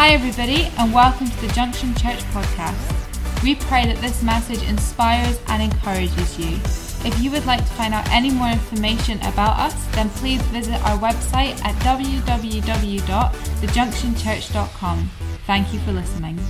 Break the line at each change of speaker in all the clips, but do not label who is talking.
Hi, everybody, and welcome to the Junction Church podcast. We pray that this message inspires and encourages you. If you would like to find out any more information about us, then please visit our website at www.thejunctionchurch.com. Thank you for listening.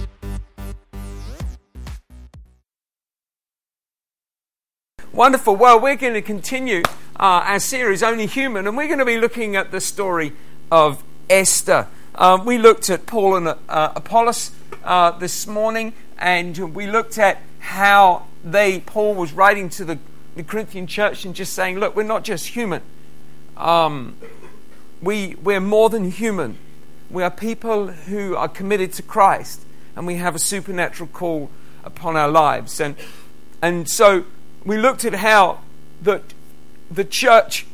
Wonderful. Well, we're going to continue uh, our series, Only Human, and we're going to be looking at the story of Esther. Uh, we looked at Paul and uh, Apollos uh, this morning, and we looked at how they Paul was writing to the, the Corinthian church and just saying, "Look, we're not just human. Um, we we're more than human. We are people who are committed to Christ, and we have a supernatural call upon our lives." And and so we looked at how that the church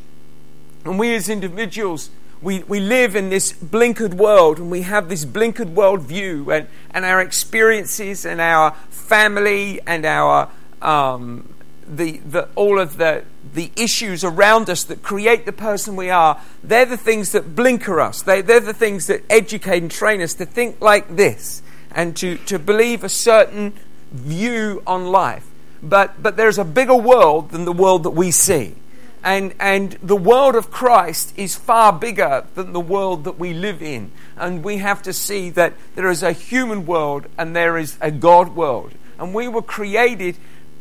and we as individuals we, we live in this blinkered world and we have this blinkered world view and, and our experiences and our family and our um, the, the, all of the, the issues around us that create the person we are, they're the things that blinker us. They, they're the things that educate and train us to think like this and to, to believe a certain view on life. But, but there's a bigger world than the world that we see. And, and the world of Christ is far bigger than the world that we live in. And we have to see that there is a human world and there is a God world. And we were created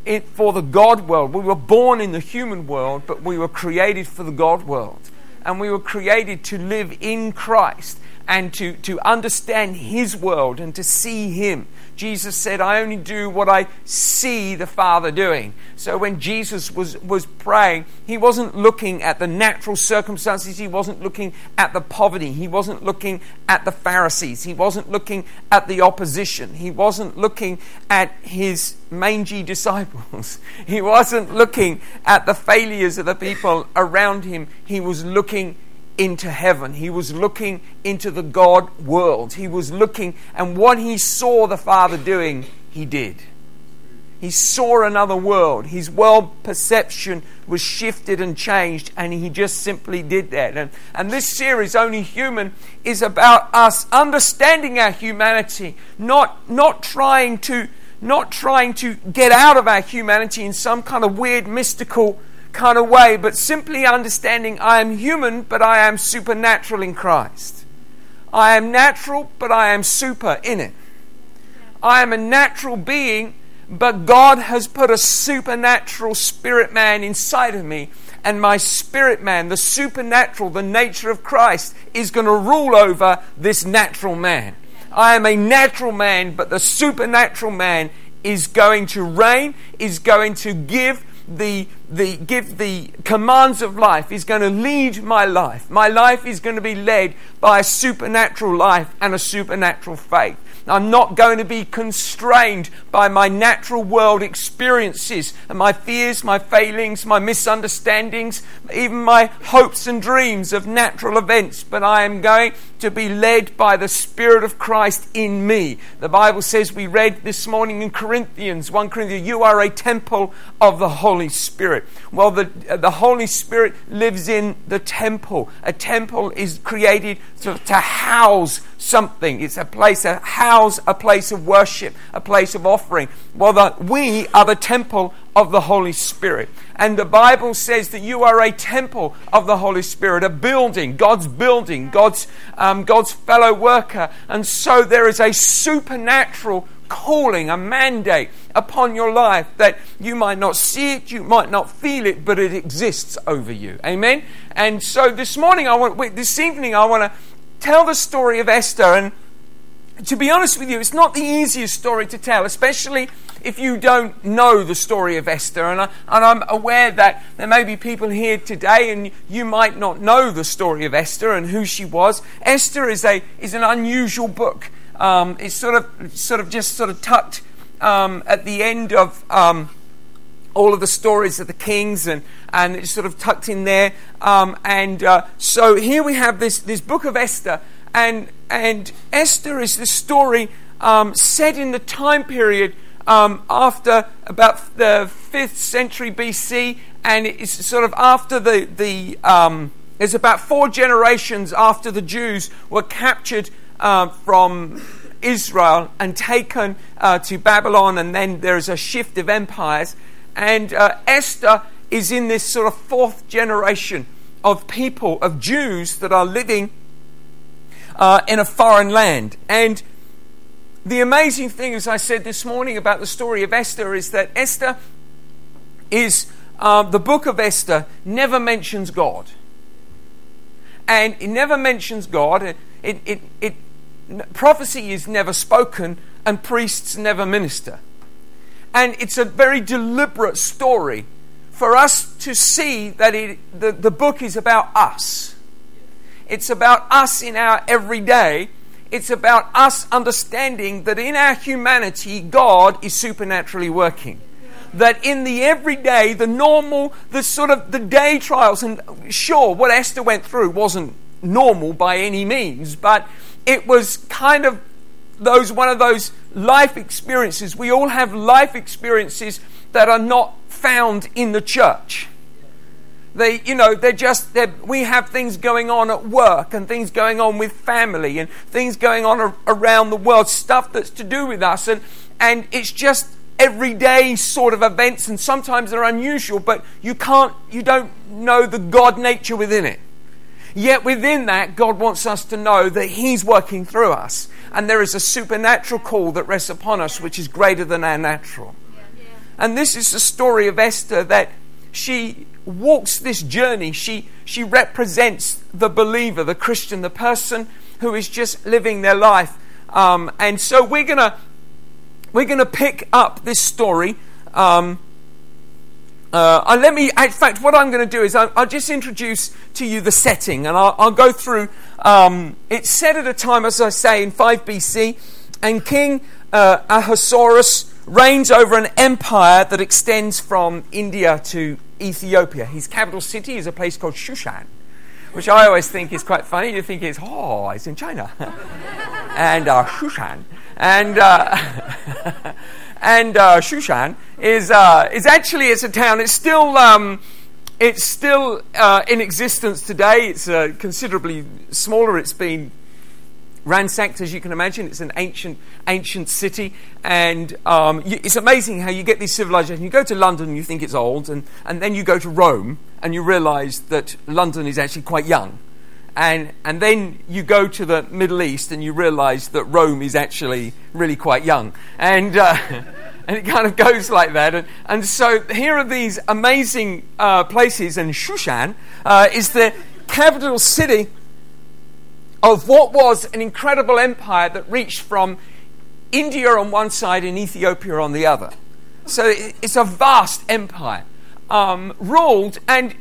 it for the God world. We were born in the human world, but we were created for the God world. And we were created to live in Christ and to, to understand His world and to see Him. Jesus said, I only do what I see the Father doing. So when Jesus was, was praying, he wasn't looking at the natural circumstances, he wasn't looking at the poverty, he wasn't looking at the Pharisees, he wasn't looking at the opposition, he wasn't looking at his mangy disciples, he wasn't looking at the failures of the people around him, he was looking into heaven. He was looking into the God world. He was looking, and what he saw the Father doing, he did. He saw another world. His world perception was shifted and changed, and he just simply did that. And, and this series, Only Human, is about us understanding our humanity, not, not trying to not trying to get out of our humanity in some kind of weird mystical kind of way, but simply understanding I am human, but I am supernatural in Christ. I am natural, but I am super in it. I am a natural being, but God has put a supernatural spirit man inside of me. And my spirit man, the supernatural, the nature of Christ, is going to rule over this natural man. I am a natural man, but the supernatural man is going to reign, is going to give the, the, give the commands of life, is going to lead my life. My life is going to be led by a supernatural life and a supernatural faith. I'm not going to be constrained by my natural world experiences and my fears, my failings, my misunderstandings, even my hopes and dreams of natural events, but I am going to be led by the Spirit of Christ in me. The Bible says, we read this morning in Corinthians, 1 Corinthians, you are a temple of the Holy Spirit. Well, the, uh, the Holy Spirit lives in the temple. A temple is created to, to house something, it's a place, a house a place of worship, a place of offering. Well, the, we are the temple of the Holy Spirit. And the Bible says that you are a temple of the Holy Spirit, a building, God's building, God's, um, God's fellow worker. And so there is a supernatural calling, a mandate upon your life that you might not see it, you might not feel it, but it exists over you. Amen? And so this morning, I want, this evening, I want to tell the story of Esther. And to be honest with you, it's not the easiest story to tell, especially if you don't know the story of Esther. And, I, and I'm aware that there may be people here today and you might not know the story of Esther and who she was. Esther is, a, is an unusual book. Um, it's sort of, sort of just sort of tucked um, at the end of um, all of the stories of the kings and, and it's sort of tucked in there. Um, and uh, so here we have this, this book of Esther. And, and Esther is the story um, set in the time period um, after about the 5th century BC, and it's sort of after the, the um, it's about four generations after the Jews were captured uh, from Israel and taken uh, to Babylon, and then there's a shift of empires. And uh, Esther is in this sort of fourth generation of people, of Jews that are living uh, in a foreign land. And the amazing thing, as I said this morning about the story of Esther, is that Esther is uh, the book of Esther never mentions God. And it never mentions God. It, it, it, it, prophecy is never spoken, and priests never minister. And it's a very deliberate story for us to see that it, the, the book is about us. It's about us in our everyday. It's about us understanding that in our humanity, God is supernaturally working that in the everyday, the normal, the sort of the day trials, and sure, what Esther went through wasn't normal by any means, but it was kind of those one of those life experiences. We all have life experiences that are not found in the church. They, you know, they're just, they're, we have things going on at work and things going on with family and things going on around the world, stuff that's to do with us. And, and it's just everyday sort of events and sometimes they're unusual, but you can't, you don't know the God nature within it. Yet within that, God wants us to know that He's working through us. And there is a supernatural call that rests upon us, which is greater than our natural. And this is the story of Esther that she walks this journey. She, she represents the believer, the Christian, the person who is just living their life. Um, and so we're going to we're to pick up this story. Um, uh, let me, in fact, what I'm going to do is I'll, I'll, just introduce to you the setting and I'll, I'll go through. Um, it's set at a time, as I say, in 5 BC, and King uh, Ahasuerus reigns over an empire that extends from India to Ethiopia. His capital city is a place called Shushan, which I always think is quite funny. You think it's, oh, it's in China. and uh, Shushan. And. And uh, Shushan is uh, is actually it's a town. It's still um, it's still uh, in existence today. It's uh, considerably smaller. It's been ransacked, as you can imagine. It's an ancient ancient city, and um, you, it's amazing how you get these civilizations. You go to London, you think it's old, and, and then you go to Rome, and you realize that London is actually quite young. And, and then you go to the Middle East and you realize that Rome is actually really quite young. And, uh, and it kind of goes like that. And, and so here are these amazing uh, places, and Shushan uh, is the capital city of what was an incredible empire that reached from India on one side and Ethiopia on the other. So it's a vast empire. Um, ruled, and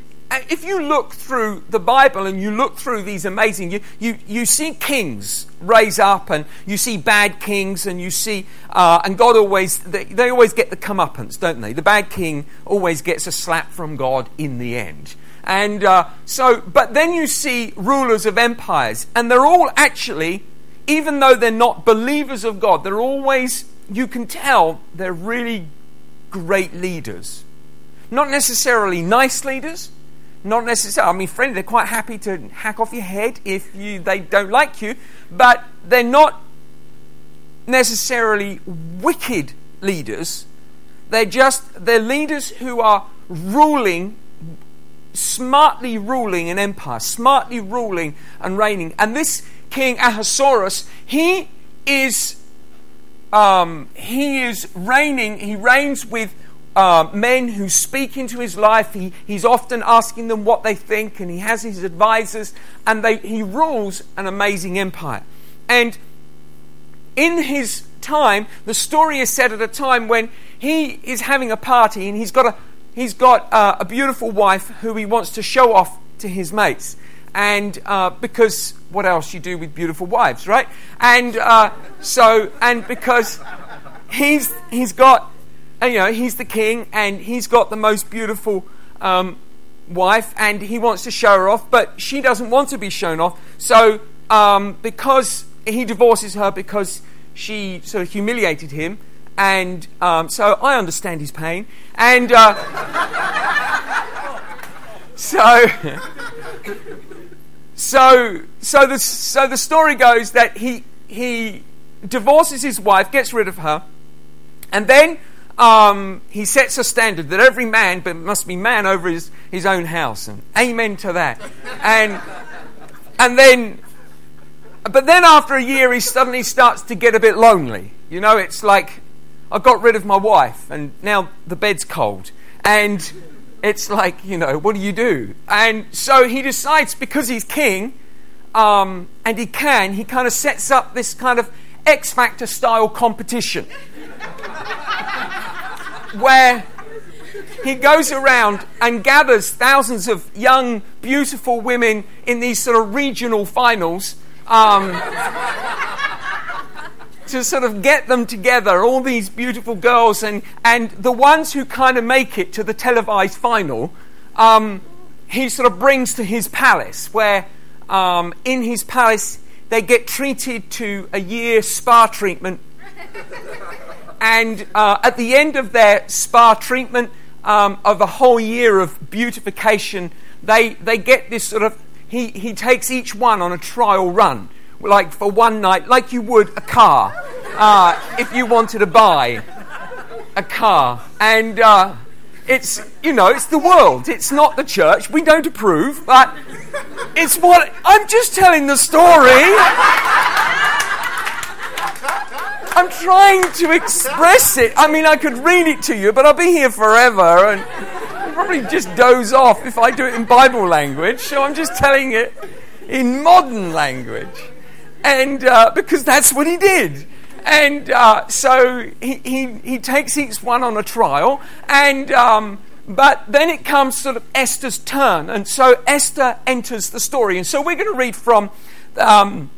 if you look through the Bible and you look through these amazing, you, you, you see kings raise up and you see bad kings and you see, uh, and God always, they, they always get the comeuppance, don't they? The bad king always gets a slap from God in the end. And uh, so, but then you see rulers of empires, and they're all actually, even though they're not believers of God, they're always, you can tell, they're really great leaders. Not necessarily nice leaders, not necessarily. I mean, friendly. They're quite happy to hack off your head if you they don't like you, but they're not necessarily wicked leaders. They're just they're leaders who are ruling, smartly ruling an empire, smartly ruling and reigning. And this king Ahasuerus, he is um, he is reigning. He reigns with uh, men who speak into his life. He, he's often asking them what they think, and he has his advisors, and they, he rules an amazing empire. And in his time, the story is set at a time when he is having a party, and he's got a he's got uh, a beautiful wife who he wants to show off to his mates. And uh, because what else you do with beautiful wives, right? And uh, so, and because he's he's got and, you know, he's the king and he's got the most beautiful um, wife and he wants to show her off, but she doesn't want to be shown off. So, um, because he divorces her because she sort of humiliated him, and um, so I understand his pain. And uh, so, so, so, the, so the story goes that he, he divorces his wife, gets rid of her, and then um, he sets a standard that every man must be man over his, his own house. And amen to that. And, and then, but then after a year, he suddenly starts to get a bit lonely. You know, it's like, I got rid of my wife, and now the bed's cold. And it's like, you know, what do you do? And so he decides, because he's king, um, and he can, he kind of sets up this kind of X Factor style competition where he goes around and gathers thousands of young, beautiful women in these sort of regional finals um, to sort of get them together, all these beautiful girls, and, and the ones who kind of make it to the televised final, um, he sort of brings to his palace, where um, in his palace they get treated to a year spa treatment and uh, at the end of their spa treatment um, of a whole year of beautification, they, they get this sort of, he, he takes each one on a trial run, like for one night, like you would a car, uh, if you wanted to buy a car. And uh, it's, you know, it's the world, it's not the church. We don't approve, but it's what, I'm just telling the story. I'm trying to express it. I mean, I could read it to you, but I'll be here forever and probably just doze off if I do it in Bible language. So I'm just telling it in modern language. And uh, because that's what he did. And uh, so he, he, he, takes each one on a trial. And. Um, but then it comes sort of Esther's turn. And so Esther enters the story. And so we're going to read from um,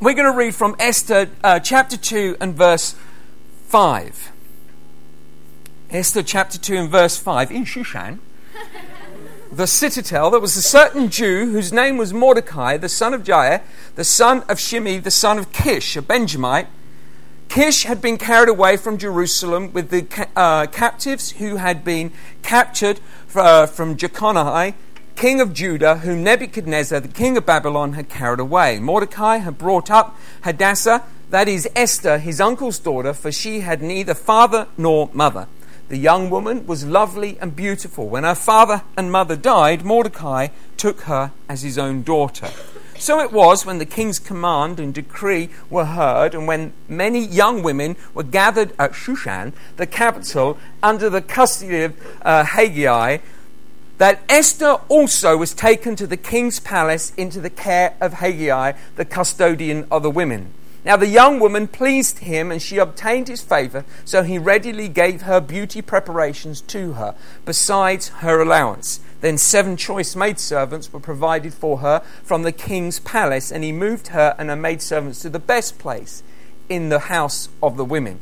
we're going to read from Esther uh, chapter 2 and verse 5. Esther chapter 2 and verse 5. In Shushan, the citadel, there was a certain Jew whose name was Mordecai, the son of Jair, the son of Shimei, the son of Kish, a Benjamite. Kish had been carried away from Jerusalem with the uh, captives who had been captured uh, from Jeconiah king of Judah, whom Nebuchadnezzar, the king of Babylon, had carried away. Mordecai had brought up Hadassah, that is Esther, his uncle's daughter, for she had neither father nor mother. The young woman was lovely and beautiful. When her father and mother died, Mordecai took her as his own daughter. So it was when the king's command and decree were heard, and when many young women were gathered at Shushan, the capital, under the custody of uh, Hegai, that Esther also was taken to the king's palace into the care of Hegai, the custodian of the women. Now the young woman pleased him, and she obtained his favor, so he readily gave her beauty preparations to her, besides her allowance. Then seven choice maidservants were provided for her from the king's palace, and he moved her and her maidservants to the best place in the house of the women.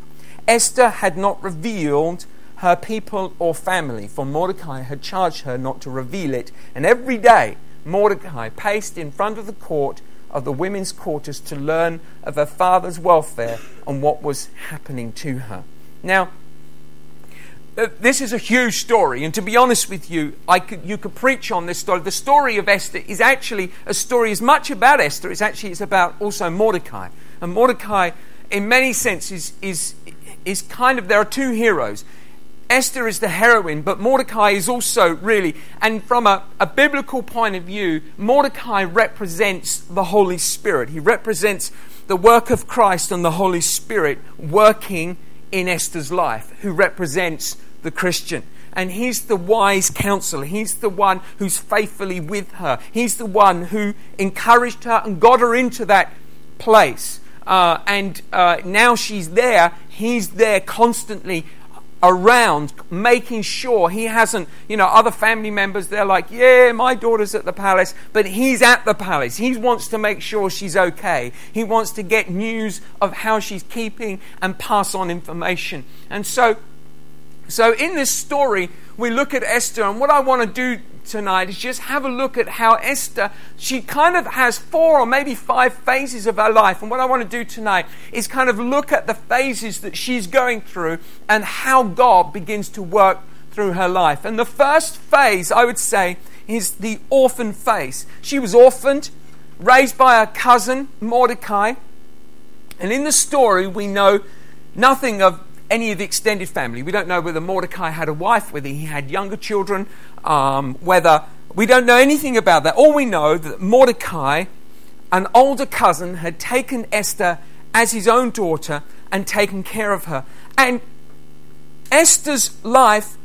Esther had not revealed her people or family, for Mordecai had charged her not to reveal it. And every day, Mordecai paced in front of the court of the women's quarters to learn of her father's welfare and what was happening to her. Now, uh, this is a huge story, and to be honest with you, I could, you could preach on this story. The story of Esther is actually a story as much about Esther as actually it's about also Mordecai. And Mordecai, in many senses, is, is kind of there are two heroes. Esther is the heroine, but Mordecai is also really, and from a, a, biblical point of view, Mordecai represents the Holy Spirit. He represents the work of Christ and the Holy Spirit working in Esther's life, who represents the Christian. And he's the wise counselor. He's the one who's faithfully with her. He's the one who encouraged her and got her into that place. Uh, and uh, now she's there. He's there constantly around making sure he hasn't, you know, other family members, they're like, yeah, my daughter's at the palace, but he's at the palace. He wants to make sure she's okay. He wants to get news of how she's keeping and pass on information. And so, so in this story, we look at Esther, and what I want to do tonight is just have a look at how Esther, she kind of has four or maybe five phases of her life. And what I want to do tonight is kind of look at the phases that she's going through and how God begins to work through her life. And the first phase, I would say, is the orphan phase. She was orphaned raised by her cousin Mordecai. And in the story, we know nothing of any of the extended family. We don't know whether Mordecai had a wife, whether he had younger children, um, whether we don't know anything about that. All we know that Mordecai, an older cousin, had taken Esther as his own daughter and taken care of her. And Esther's life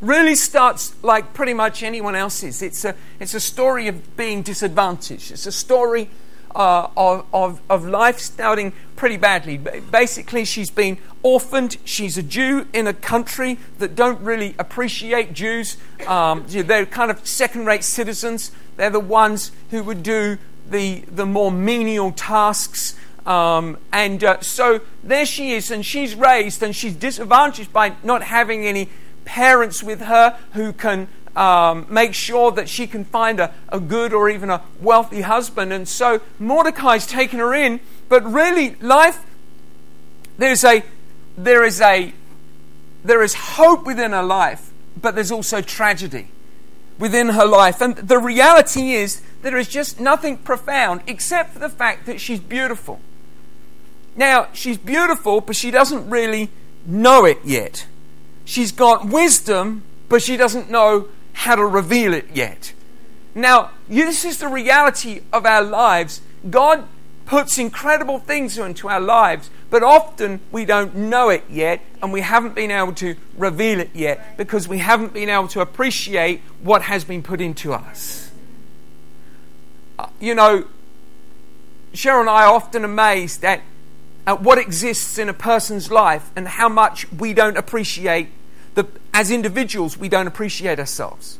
really starts like pretty much anyone else's. It's a, it's a story of being disadvantaged. It's a story uh, of, of, of life starting pretty badly. Basically, she's been orphaned. She's a Jew in a country that don't really appreciate Jews. Um, they're kind of second rate citizens. They're the ones who would do the, the more menial tasks. Um, and uh, so there she is, and she's raised, and she's disadvantaged by not having any parents with her who can um, make sure that she can find a, a good or even a wealthy husband. And so Mordecai's taken her in, but really, life, there's a, there is a, there is hope within her life, but there's also tragedy within her life. And the reality is, there is just nothing profound except for the fact that she's beautiful. Now, she's beautiful, but she doesn't really know it yet. She's got wisdom, but she doesn't know how to reveal it yet. Now, this is the reality of our lives. God puts incredible things into our lives, but often we don't know it yet and we haven't been able to reveal it yet because we haven't been able to appreciate what has been put into us. Uh, you know, Cheryl and I are often amazed at at what exists in a person's life and how much we don't appreciate as individuals we don't appreciate ourselves.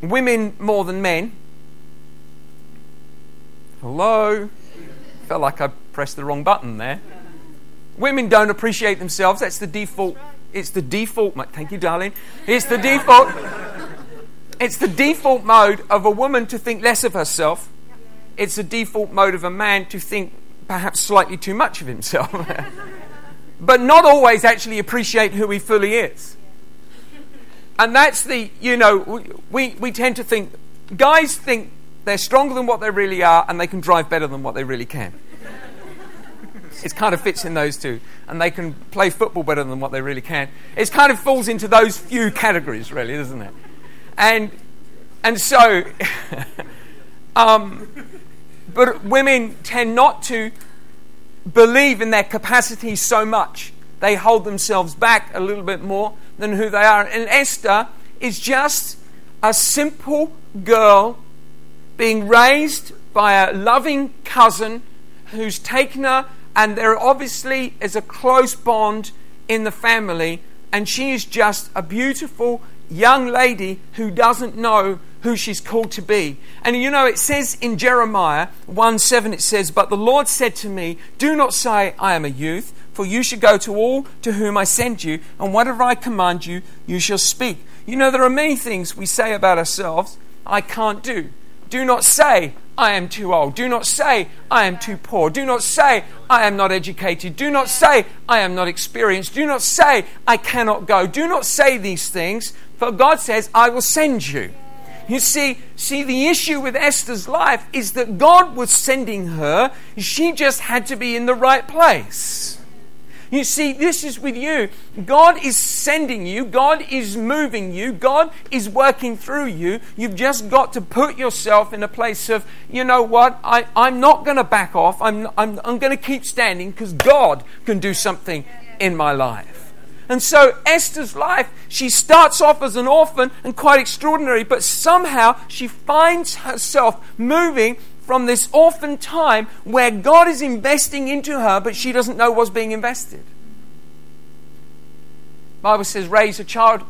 Women more than men. Hello? Felt like i pressed the wrong button there. Women don't appreciate themselves. That's the default. It's the default thank you darling. It's the default it's the default mode of a woman to think less of herself. It's the default mode of a man to think perhaps slightly too much of himself, but not always actually appreciate who he fully is. And that's the, you know, we, we tend to think, guys think they're stronger than what they really are and they can drive better than what they really can. It kind of fits in those two. And they can play football better than what they really can. It kind of falls into those few categories, really, doesn't it? And, and so, um, but women tend not to believe in their capacity so much. They hold themselves back a little bit more than who they are. And Esther is just a simple girl being raised by a loving cousin who's taken her, and there obviously is a close bond in the family. And she is just a beautiful young lady who doesn't know who she's called to be. And you know, it says in Jeremiah 1 7, it says, But the Lord said to me, Do not say, I am a youth, for you should go to all to whom I send you, and whatever I command you, you shall speak. You know, there are many things we say about ourselves I can't do. Do not say, I am too old. Do not say, I am too poor. Do not say, I am not educated. Do not say, I am not experienced. Do not say, I cannot go. Do not say these things, for God says, I will send you. You see, see, the issue with Esther's life is that God was sending her. She just had to be in the right place. You see, this is with you. God is sending you, God is moving you, God is working through you. You've just got to put yourself in a place of, you know what, I, I'm not going to back off. I'm, I'm, I'm going to keep standing because God can do something in my life. And so Esther's life, she starts off as an orphan and quite extraordinary, but somehow she finds herself moving from this orphan time where God is investing into her, but she doesn't know what's being invested. Bible says, raise a child.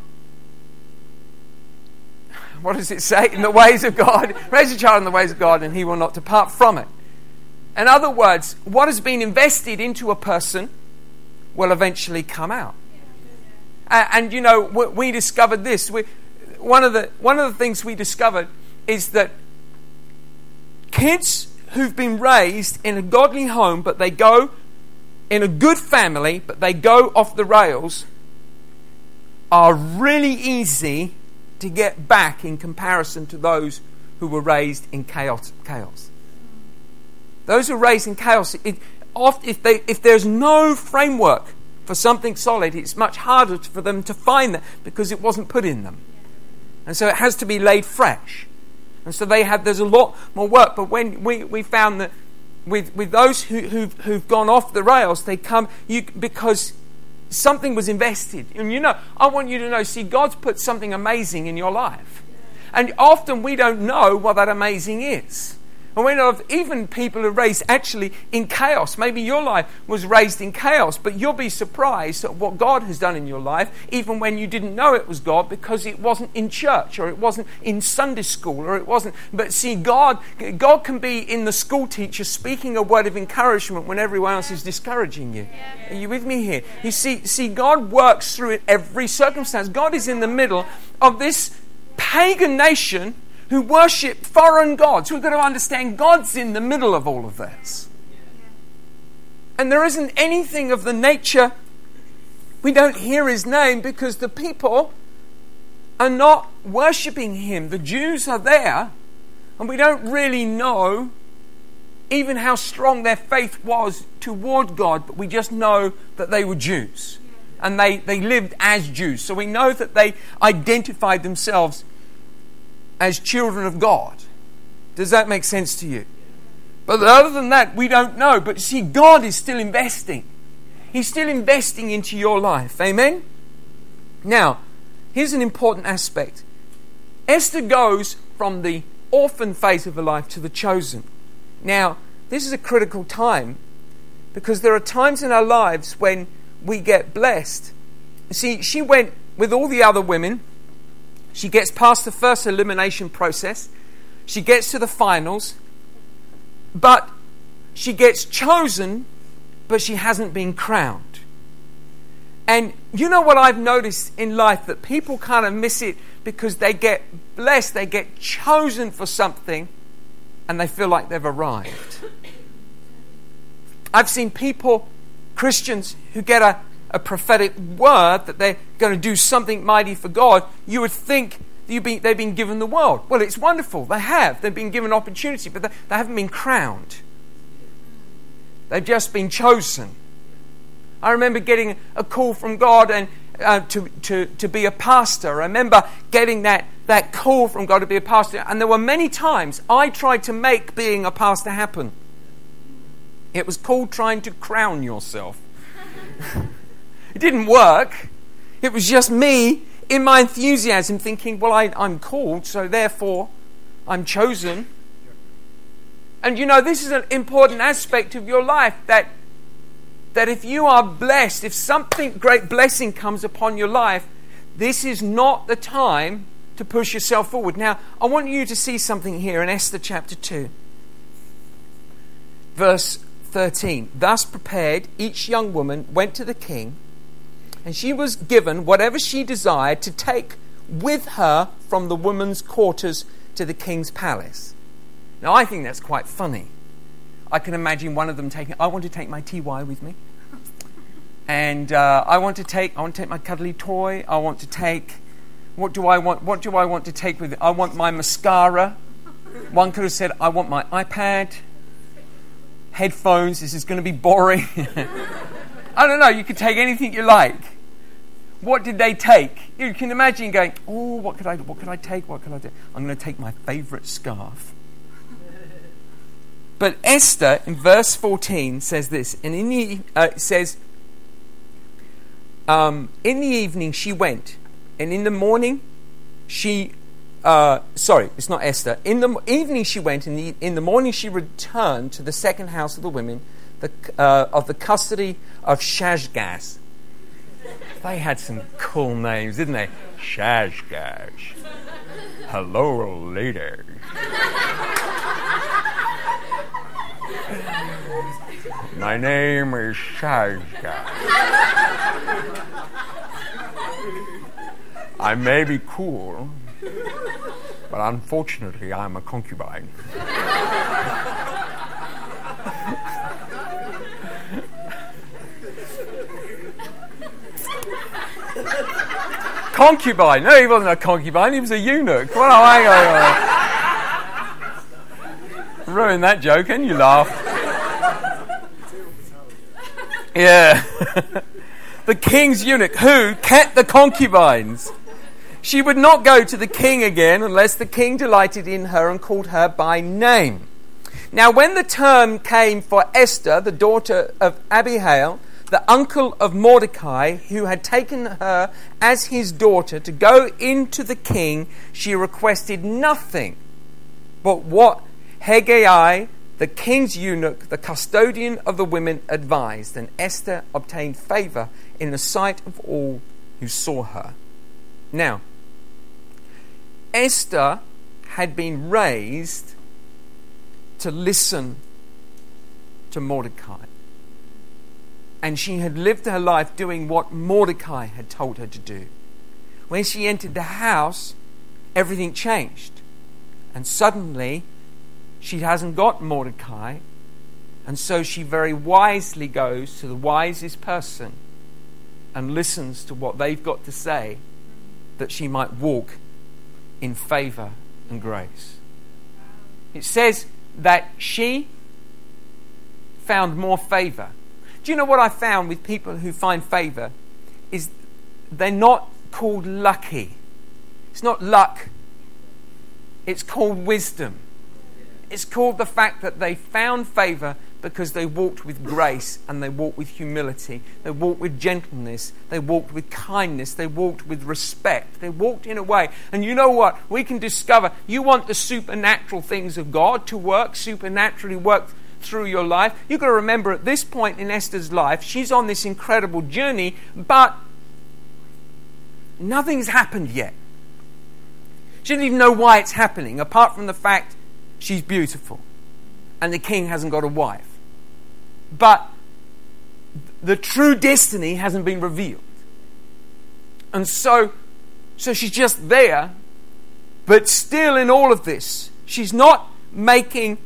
What does it say? In the ways of God. raise a child in the ways of God, and he will not depart from it. In other words, what has been invested into a person will eventually come out. And, you know, we, we discovered this. We, one, of the, one of the things we discovered is that kids who've been raised in a godly home, but they go in a good family, but they go off the rails, are really easy to get back in comparison to those who were raised in chaos. chaos. Those who are raised in chaos, it, if, they, if there's no framework for something solid, it's much harder for them to find that because it wasn't put in them. And so it has to be laid fresh. And so they had, there's a lot more work. But when we, we found that with, with those who, who've, who've gone off the rails, they come you, because something was invested. And you know, I want you to know see, God's put something amazing in your life. And often we don't know what that amazing is. And know of even people who are raised actually in chaos. Maybe your life was raised in chaos, but you'll be surprised at what God has done in your life, even when you didn't know it was God, because it wasn't in church or it wasn't in Sunday school or it wasn't. But see, God, God can be in the school teacher speaking a word of encouragement when everyone else is discouraging you. Are you with me here? You see, see, God works through every circumstance. God is in the middle of this pagan nation who worship foreign gods. We've got to understand God's in the middle of all of this. And there isn't anything of the nature, we don't hear his name because the people are not worshipping him. The Jews are there, and we don't really know even how strong their faith was toward God, but we just know that they were Jews. And they, they lived as Jews. So we know that they identified themselves as children of God. Does that make sense to you? But other than that, we don't know. But see, God is still investing. He's still investing into your life. Amen? Now, here's an important aspect Esther goes from the orphan phase of her life to the chosen. Now, this is a critical time because there are times in our lives when we get blessed. See, she went with all the other women she gets past the first elimination process. She gets to the finals. But she gets chosen, but she hasn't been crowned. And you know what I've noticed in life? That people kind of miss it because they get blessed, they get chosen for something, and they feel like they've arrived. I've seen people, Christians, who get a a prophetic word that they're going to do something mighty for God, you would think been, they've been given the world. Well, it's wonderful. They have. They've been given opportunity, but they, they haven't been crowned. They've just been chosen. I remember getting a call from God and uh, to, to, to be a pastor. I remember getting that, that call from God to be a pastor. And there were many times I tried to make being a pastor happen. It was called trying to crown yourself. It didn't work. It was just me in my enthusiasm thinking, well, I, I'm called, so therefore I'm chosen. And you know, this is an important aspect of your life that, that if you are blessed, if something great blessing comes upon your life, this is not the time to push yourself forward. Now, I want you to see something here in Esther chapter 2, verse 13. Thus prepared, each young woman went to the king and she was given whatever she desired to take with her from the woman's quarters to the king's palace. Now, I think that's quite funny. I can imagine one of them taking, I want to take my TY with me. And uh, I want to take, I want to take my cuddly toy. I want to take, what do I want? What do I want to take with it? I want my mascara. One could have said, I want my iPad, headphones. This is going to be boring. I don't know. You could take anything you like. What did they take? You can imagine going, oh, what could I, what could I take? What could I do? I'm going to take my favorite scarf. But Esther, in verse 14, says this, and in the uh, says, um, in the evening she went, and in the morning she, uh, sorry, it's not Esther. In the evening she went, the in the morning she returned to the second house of the women, the, uh, of the custody of Shashgaz. They had some cool names, didn't they? Shashgaz. Hello, lady. My name is Shashgaz. I may be cool, but unfortunately, I'm a concubine. Concubine. No, he wasn't a concubine. He was a eunuch. Well, oh, hang on. ruin that joke, and you laugh. Yeah. the king's eunuch who kept the concubines. She would not go to the king again unless the king delighted in her and called her by name. Now, when the term came for Esther, the daughter of Abihail, the uncle of Mordecai, who had taken her as his daughter to go into the king, she requested nothing but what Hegai, the king's eunuch, the custodian of the women, advised, and Esther obtained favor in the sight of all who saw her. Now, Esther had been raised to listen to Mordecai. And she had lived her life doing what Mordecai had told her to do. When she entered the house, everything changed. And suddenly, she hasn't got Mordecai. And so she very wisely goes to the wisest person and listens to what they've got to say that she might walk in favor and grace. It says that she found more favor. Do you know what I found with people who find favor? Is they're not called lucky. It's not luck. It's called wisdom. It's called the fact that they found favor because they walked with grace and they walked with humility. They walked with gentleness. They walked with kindness. They walked with respect. They walked in a way. And you know what? We can discover you want the supernatural things of God to work, supernaturally work through your life. You've got to remember at this point in Esther's life, she's on this incredible journey, but nothing's happened yet. She doesn't even know why it's happening, apart from the fact she's beautiful and the king hasn't got a wife. But the true destiny hasn't been revealed. And so, so she's just there, but still in all of this, she's not making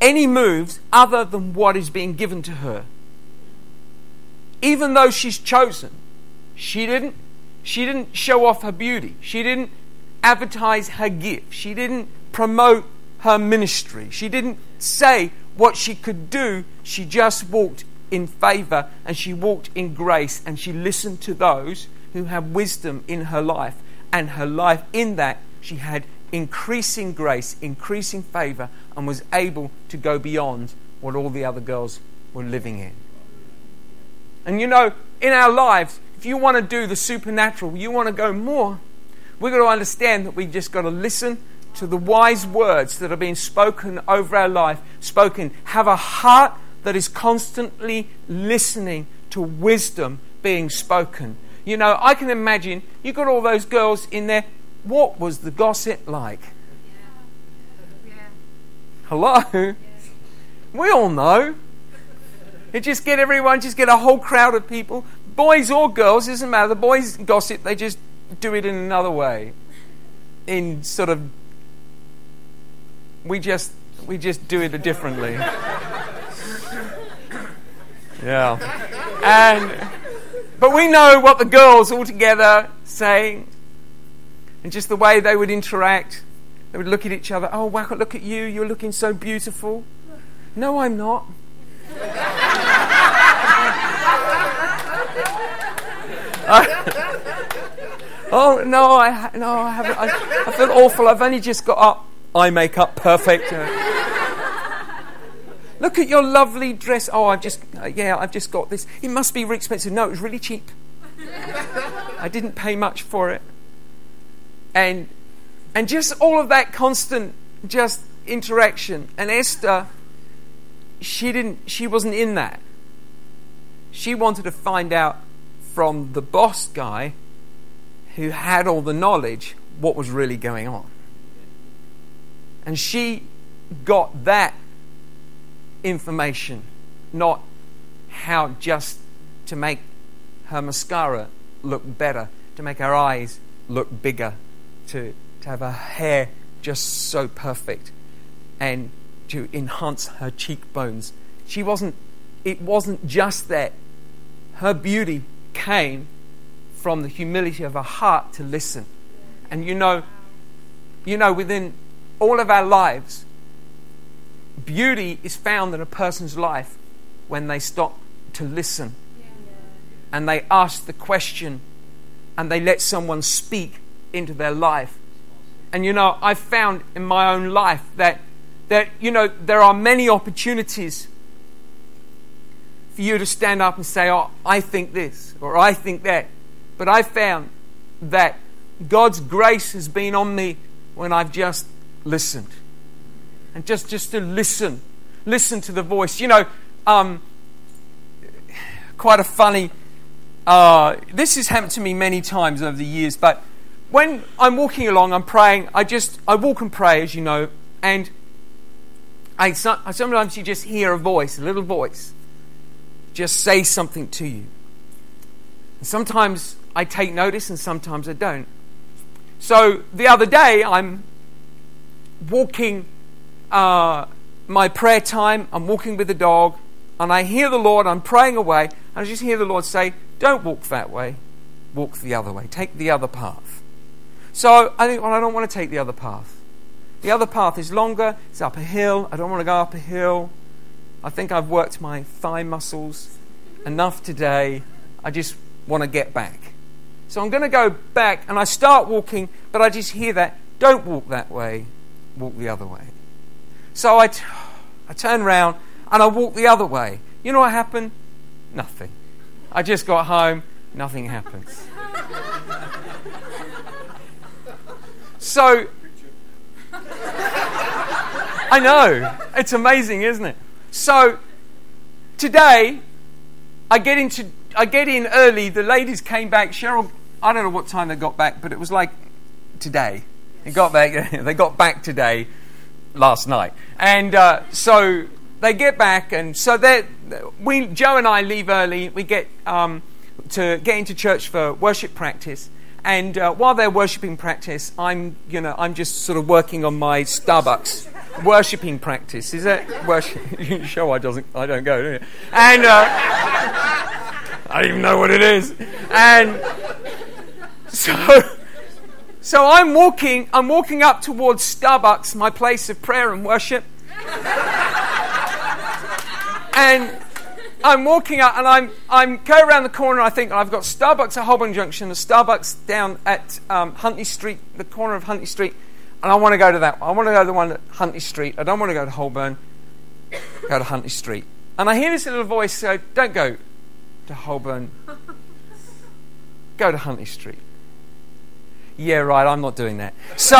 any moves other than what is being given to her. Even though she's chosen, she didn't she didn't show off her beauty. She didn't advertise her gift. She didn't promote her ministry. She didn't say what she could do. She just walked in favor and she walked in grace and she listened to those who had wisdom in her life. And her life, in that, she had increasing grace, increasing favor, and was able to go beyond what all the other girls were living in. And you know, in our lives, if you want to do the supernatural, you want to go more, we've got to understand that we've just got to listen to the wise words that are being spoken over our life, spoken. Have a heart that is constantly listening to wisdom being spoken. You know, I can imagine you got all those girls in there what was the gossip like? Hello? We all know. You just get everyone, just get a whole crowd of people, boys or girls, doesn't matter. The boys gossip, they just do it in another way. In sort of, we just, we just do it differently. yeah. And, but we know what the girls all together say and just the way they would interact. They would look at each other. Oh, wow, look at you. You're looking so beautiful. No, I'm not. oh no, I no, I haven't. I, I, feel awful. I've only just got up. Eye makeup, perfect. Look at your lovely dress. Oh, I've just uh, yeah, I've just got this. It must be really expensive. No, it was really cheap. I didn't pay much for it and and just all of that constant just interaction. And esther she didn't she wasn't in that. She wanted to find out from the boss guy who had all the knowledge what was really going on. And she got that information not how just to make her mascara look better to make her eyes look bigger to, to have her hair just so perfect and to enhance her cheekbones. She wasn't, it wasn't just that. Her beauty came from the humility of her heart to listen. And you know, you know, within all of our lives, beauty is found in a person's life when they stop to listen and they ask the question and they let someone speak into their life. And you know, I've found in my own life that that you know there are many opportunities for you to stand up and say, "Oh, I think this," or "I think that." But I found that God's grace has been on me when I've just listened, and just just to listen, listen to the voice. You know, um, quite a funny uh, this has happened to me many times over the years, but when I'm walking along, I'm praying, I just, I walk and pray, as you know, and I, sometimes you just hear a voice, a little voice, just say something to you. And sometimes I take notice and sometimes I don't. So the other day, I'm walking uh, my prayer time, I'm walking with the dog, and I hear the Lord, I'm praying away, and I just hear the Lord say, don't walk that way, walk the other way. Take the other path. So I think, well, I don't want to take the other path. The other path is longer, it's up a hill. I don't want to go up a hill. I think I've worked my thigh muscles enough today. I just want to get back. So I'm going to go back and I start walking, but I just hear that don't walk that way, walk the other way. So I, t- I turn around and I walk the other way. You know what happened? Nothing. I just got home, nothing happens. So, I know, it's amazing, isn't it? So, today, I get into I get in early. The ladies came back. Cheryl, I don't know what time they got back, but it was like today. They got back. They got back today, last night, and uh, so they get back, and so we Joe and I leave early. We get um, to get into church for worship practice, and uh, while they're worshiping practice, I'm you know I'm just sort of working on my Starbucks worshiping practice. Is that worship? you show I doesn't I don't go, do you? And uh, I don't even know what it is, and so. So I'm walking, I'm walking up towards Starbucks, my place of prayer and worship and I'm walking out and I'm, I'm go around the corner. I think I've got Starbucks at Holburn Junction, the Starbucks down at um, Huntly Street, the corner of Huntly Street, and I want to go to that. I want to go to the one at Huntly Street. I don't want to go to Holburn. Go to Huntly Street. And I hear this little voice say, "Don't go to Holburn. Go to Huntly Street." Yeah, right. I'm not doing that. So,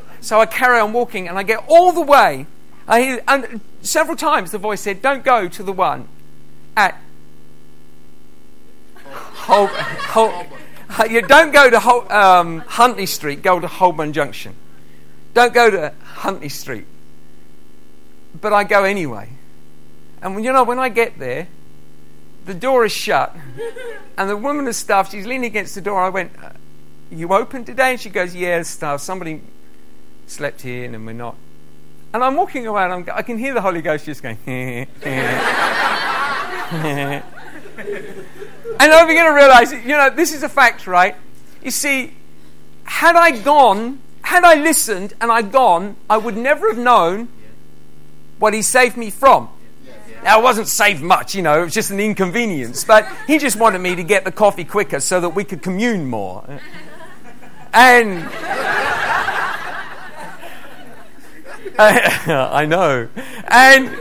so I carry on walking, and I get all the way I, and several times the voice said, Don't go to the one at Hol- Hol- you don't go to Hol- um, Huntly Street, go to Holburn Junction. Don't go to Huntly Street. But I go anyway. And you know, when I get there, the door is shut, and the woman is staff, she's leaning against the door. I went, uh, You open today? And she goes, Yeah, staff. Somebody slept here, and we're not and I'm walking around, I'm, i can hear the Holy Ghost just going, and I'm beginning to realize, you know, this is a fact, right? You see, had I gone, had I listened and I'd gone, I would never have known what He saved me from. Now, it wasn't saved much, you know, it was just an inconvenience, but He just wanted me to get the coffee quicker so that we could commune more. And. I know. And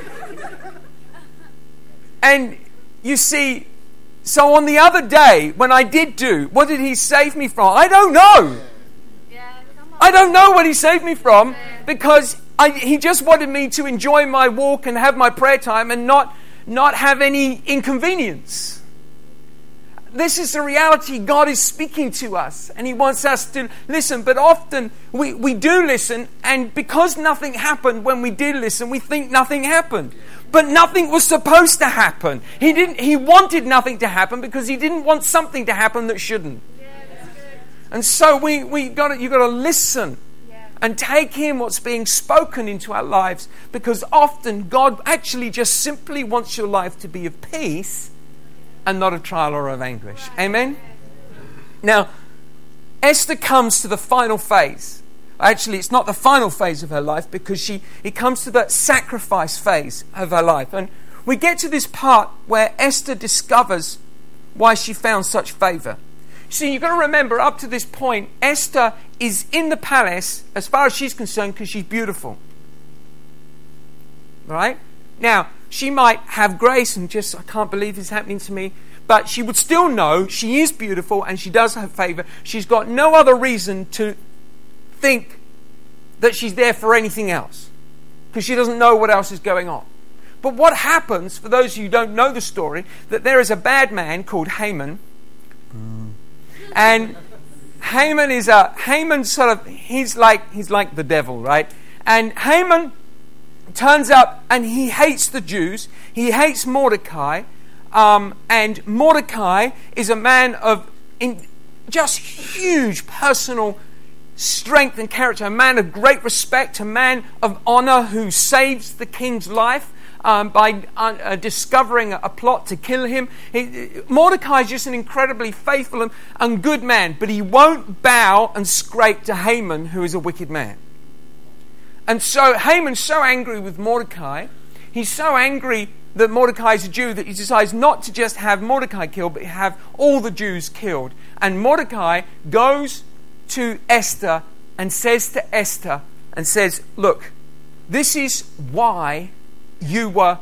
and you see, so on the other day when I did do, what did he save me from? I don't know. I don't know what he saved me from because I, he just wanted me to enjoy my walk and have my prayer time and not not have any inconvenience. This is the reality. God is speaking to us and He wants us to listen. But often we, we do listen, and because nothing happened when we did listen, we think nothing happened. But nothing was supposed to happen. He, didn't, he wanted nothing to happen because He didn't want something to happen that shouldn't. and so we, we got you've got to listen and take in what's being spoken into our lives because often God actually just simply wants your life to be of peace and not a trial or of anguish. Amen? Now, Esther comes to the final phase. Actually, it's not the final phase of her life because she, it comes to the sacrifice phase of her life. And we get to this part where Esther discovers why she found such favor. See, you've got to remember, up to this point, Esther is in the palace as far as she's concerned because she's beautiful. Right? Now, she might have grace and just, I can't believe this is happening to me, but she would still know she is beautiful and she does have favor. She's got no other reason to think that she's there for anything else because she doesn't know what else is going on. But what happens, for those who don't know the story, that there is a bad man called Haman. And Haman is a Haman sort of he's like he's like the devil, right? And Haman turns up and he hates the Jews. He hates Mordecai. Um, and Mordecai is a man of in, just huge personal strength and character, a man of great respect, a man of honor who saves the king's life. Um, by uh, uh, discovering a, plot to kill him. He, Mordecai is just an incredibly faithful and, and good man, but he won't bow and scrape to Haman, who is a wicked man. And so Haman's so angry with Mordecai, he's so angry that Mordecai is a Jew that he decides not to just have Mordecai killed, but have all the Jews killed. And Mordecai goes to Esther and says to Esther, and says, Look, this is why you were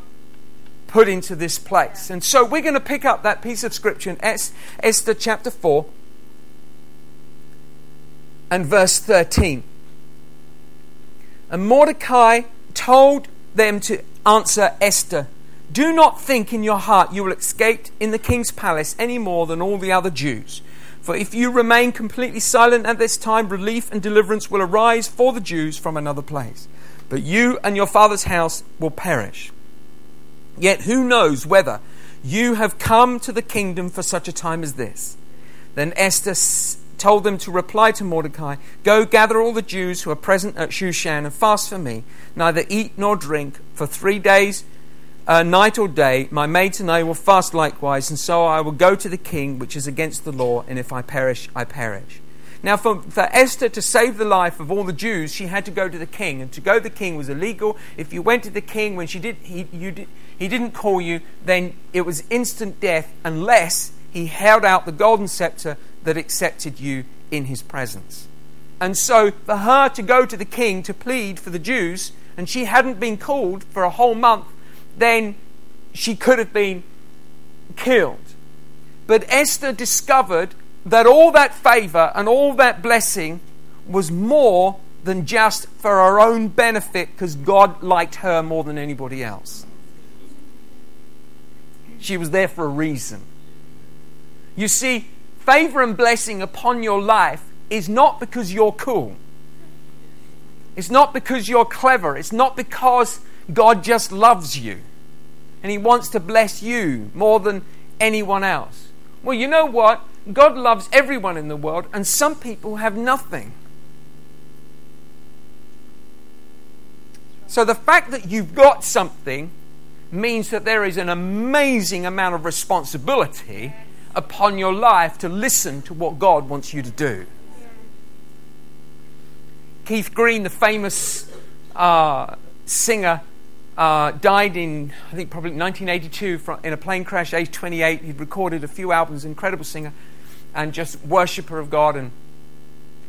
put into this place. And so we're going to pick up that piece of scripture in Esther chapter 4 and verse 13. And Mordecai told them to answer Esther Do not think in your heart you will escape in the king's palace any more than all the other Jews. For if you remain completely silent at this time, relief and deliverance will arise for the Jews from another place. But you and your father's house will perish. Yet who knows whether you have come to the kingdom for such a time as this? Then Esther told them to reply to Mordecai Go gather all the Jews who are present at Shushan and fast for me, neither eat nor drink for three days uh, night or day, my maids and I will fast likewise, and so I will go to the king, which is against the law, and if I perish, I perish. Now, for, for, Esther to save the life of all the Jews, she had to go to the king, and to go to the king was illegal. If you went to the king when she did, he, did, he didn't call you, then it was instant death, unless he held out the golden scepter that accepted you in his presence. And so, for her to go to the king to plead for the Jews, and she hadn't been called for a whole month then she could have been killed. But Esther discovered that all that favor and all that blessing was more than just for her own benefit because God liked her more than anybody else. She was there for a reason. You see, favor and blessing upon your life is not because you're cool. It's not because you're clever. It's not because God just loves you and He wants to bless you more than anyone else. Well, you know what? God loves everyone in the world, and some people have nothing. So the fact that you've got something means that there is an amazing amount of responsibility upon your life to listen to what God wants you to do. Keith Green, the famous uh, singer, uh, died in, I think, probably 1982 from, in a plane crash, age 28. He'd recorded a few albums, incredible singer and just worshiper of God. And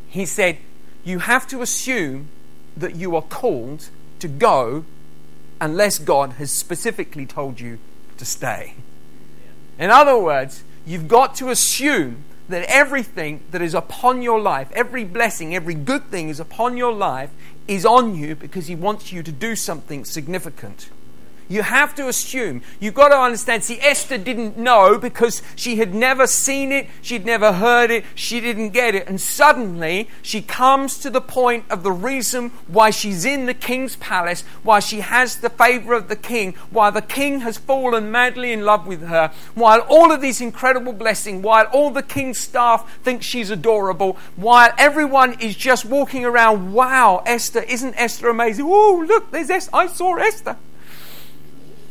he said, You have to assume that you are called to go unless God has specifically told you to stay. In other words, you've got to assume that everything that is upon your life, every blessing, every good thing is upon your life, is on you because He wants you to do something significant. You have to assume. You've got to understand. See, Esther didn't know because she had never seen it, she'd never heard it, she didn't get it. And suddenly she comes to the point of the reason why she's in the king's palace, why she has the favor of the king, why the king has fallen madly in love with her, while all of these incredible blessings, while all the king's staff think she's adorable, while everyone is just walking around, wow, Esther, isn't Esther amazing? Oh, look, there's Esther. I saw Esther.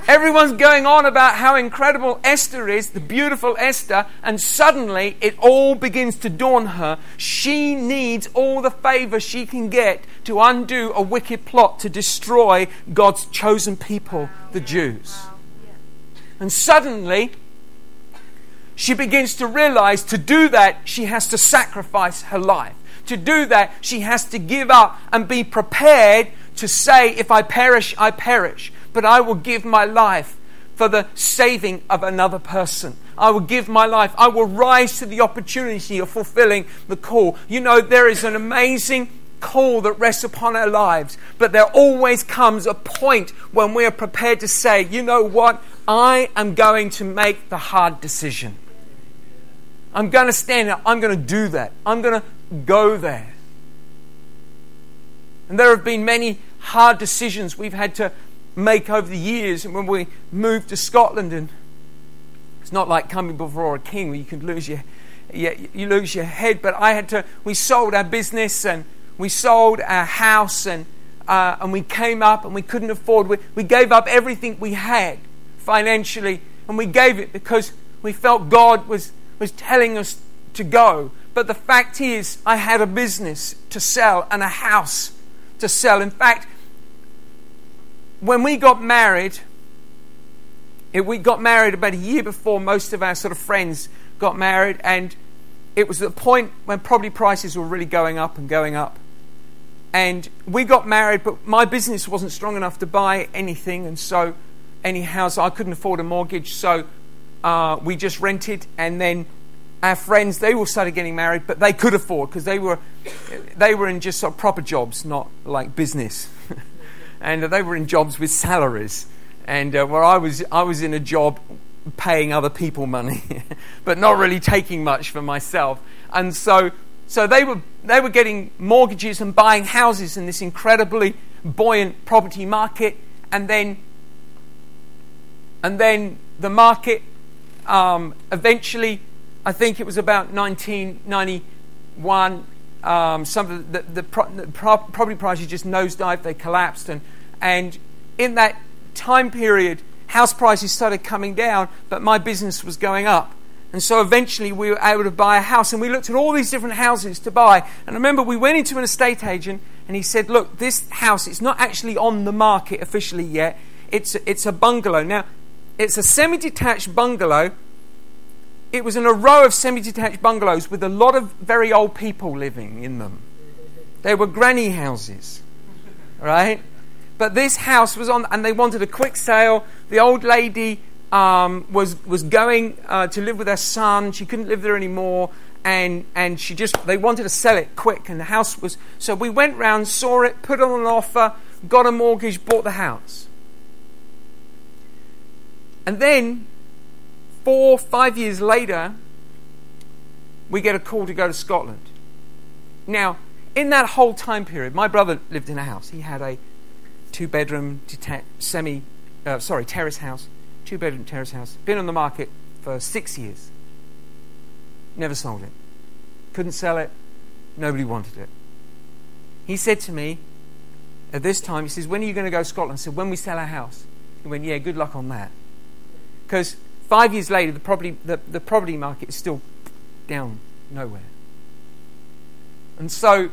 Everyone's going on about how incredible Esther is, the beautiful Esther, and suddenly it all begins to dawn her. She needs all the favor she can get to undo a wicked plot to destroy God's chosen people, the Jews. And suddenly, she begins to realize to do that, she has to sacrifice her life. To do that, she has to give up and be prepared to say, If I perish, I perish but I will give my life for the saving of another person. I will give my life. I will rise to the opportunity of fulfilling the call. You know, there is an amazing call that rests upon our lives, but there always comes a point when we are prepared to say, you know what? I am going to make the hard decision. I'm going to stand up. I'm going to do that. I'm going to go there. And there have been many hard decisions we've had to make over the years. And when we moved to Scotland, and it's not like coming before a king where you can lose your, you, you lose your head. But I had to. We sold our business and we sold our house and uh, and we came up and we couldn't afford. We, we gave up everything we had financially, and we gave it because we felt God was was telling us to go. But the fact is, I had a business to sell and a house to sell. In fact, when we got married, we got married about a year before most of our sort of friends got married, and it was the point when property prices were really going up and going up. And we got married, but my business wasn't strong enough to buy anything, and so any house I couldn't afford a mortgage, so uh, we just rented. And then our friends they all started getting married, but they could afford because they were they were in just sort of proper jobs, not like business. and they were in jobs with salaries. And uh, where I was, I was in a job paying other people money, but not really taking much for myself. And so, so they were they were getting mortgages and buying houses in this incredibly buoyant property market, and then and then the market um, eventually, I think it was about 1991, um, some of the, the, the, pro- property prices just nosedived, they collapsed, and, and in that time period, house prices started coming down, but my business was going up. And so eventually we were able to buy a house, and we looked at all these different houses to buy. And I remember we went into an estate agent, and he said, Look, this house, it's not actually on the market officially yet. It's a, it's a bungalow. Now, it's a semi detached bungalow it was in a row of semi detached bungalows with a lot of very old people living in them. They were granny houses, right? But this house was on, and they wanted a quick sale. The old lady um, was, was going uh, to live with her son. She couldn't live there anymore. And, and she just, they wanted to sell it quick. And the house was, so we went round, saw it, put on an offer, got a mortgage, bought the house. And then four, five years later, we get a call to go to Scotland. Now, in that whole time period, my brother lived in a house. He had a two bedroom, deta- semi, uh, sorry, terrace house, two bedroom terrace house. Been on the market for six years. Never sold it. Couldn't sell it. Nobody wanted it. He said to me at this time, he says, When are you going to go to Scotland? I said, When we sell our house. He went, Yeah, good luck on that. Because Five years later, the property, the, the property market is still down nowhere. And so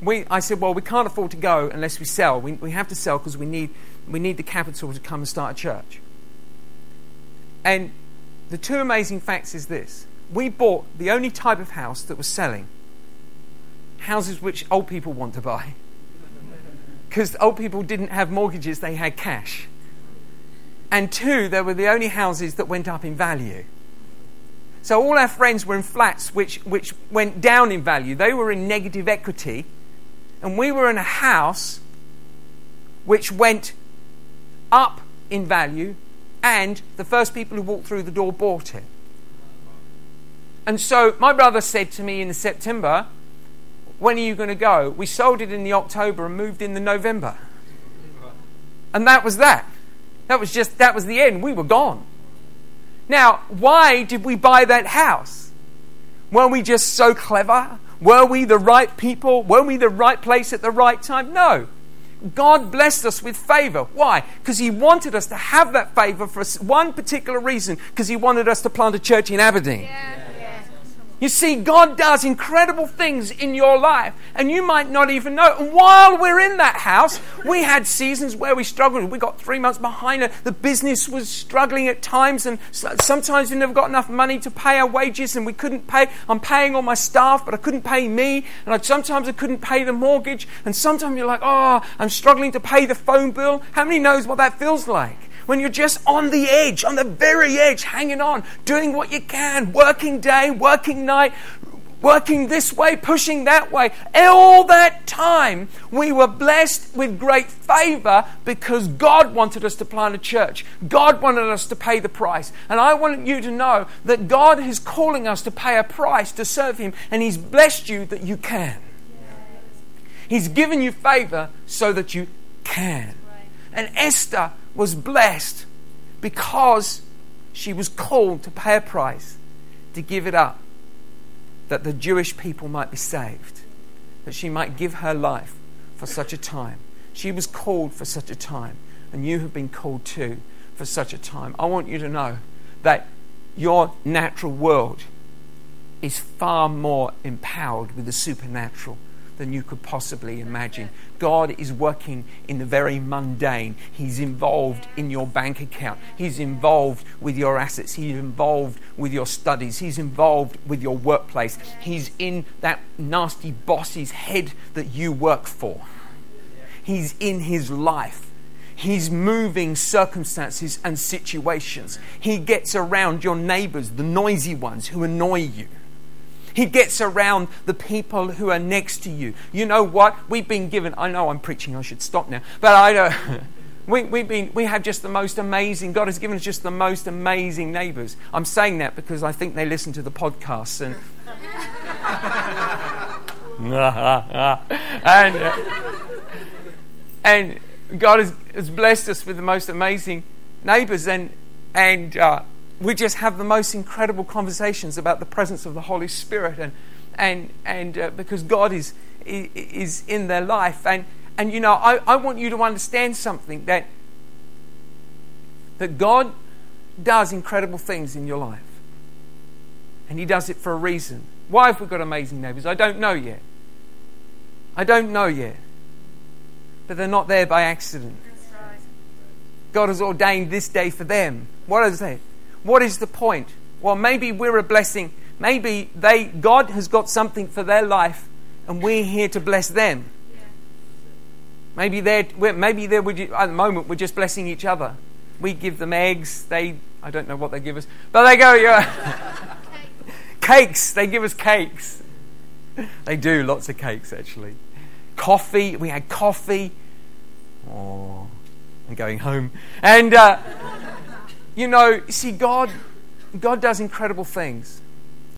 we, I said, well, we can't afford to go unless we sell. We, we have to sell because we need, we need the capital to come and start a church. And the two amazing facts is this we bought the only type of house that was selling houses which old people want to buy. Because old people didn't have mortgages, they had cash. And two, they were the only houses that went up in value. So all our friends were in flats which, which went down in value. They were in negative equity. And we were in a house which went up in value, and the first people who walked through the door bought it. And so my brother said to me in September, When are you going to go? We sold it in the October and moved in the November. And that was that. That was just, that was the end. We were gone. Now, why did we buy that house? Were we just so clever? Were we the right people? Were we the right place at the right time? No. God blessed us with favor. Why? Because He wanted us to have that favor for one particular reason, because He wanted us to plant a church in Aberdeen. Yeah. You see, God does incredible things in your life, and you might not even know. And while we're in that house, we had seasons where we struggled. We got three months behind. The business was struggling at times, and sometimes we never got enough money to pay our wages, and we couldn't pay. I'm paying all my staff, but I couldn't pay me, and I, sometimes I couldn't pay the mortgage, and sometimes you're like, oh, I'm struggling to pay the phone bill. How many knows what that feels like? When you're just on the edge, on the very edge, hanging on, doing what you can, working day, working night, working this way, pushing that way. All that time, we were blessed with great favor because God wanted us to plant a church. God wanted us to pay the price. And I want you to know that God is calling us to pay a price to serve Him, and He's blessed you that you can. He's given you favor so that you can. And Esther was blessed because she was called to pay a price to give it up that the Jewish people might be saved, that she might give her life for such a time. She was called for such a time, and you have been called too for such a time. I want you to know that your natural world is far more empowered with the supernatural than you could possibly imagine. God is working in the very mundane. He's involved in your bank account. He's involved with your assets. He's involved with your studies. He's involved with your workplace. He's in that nasty boss's head that you work for. He's in his life. He's moving circumstances and situations. He gets around your neighbors, the noisy ones who annoy you. He gets around the people who are next to you. You know what? We've been given, I know I'm preaching, I should stop now, but I don't. We, we've been, we have just the most amazing, God has given us just the most amazing neighbors. I'm saying that because I think they listen to the podcasts and. and, and God has, has blessed us with the most amazing neighbors. And, and uh, we just have the most incredible conversations about the presence of the Holy Spirit, and and and uh, because God is is in their life, and and you know, I, I want you to understand something that that God does incredible things in your life, and He does it for a reason. Why have we got amazing neighbors? I don't know yet. I don't know yet, but they're not there by accident. God has ordained this day for them. What is that? What is the point? Well, maybe we're a blessing. Maybe they, God has got something for their life, and we're here to bless them. Maybe they're, maybe they're, at the moment, we're just blessing each other. We give them eggs. They, I don't know what they give us, but they go, yeah. cakes. They give us cakes. They do lots of cakes, actually. Coffee. We had coffee. Oh, I'm going home. And, uh, you know, see, God, God does incredible things.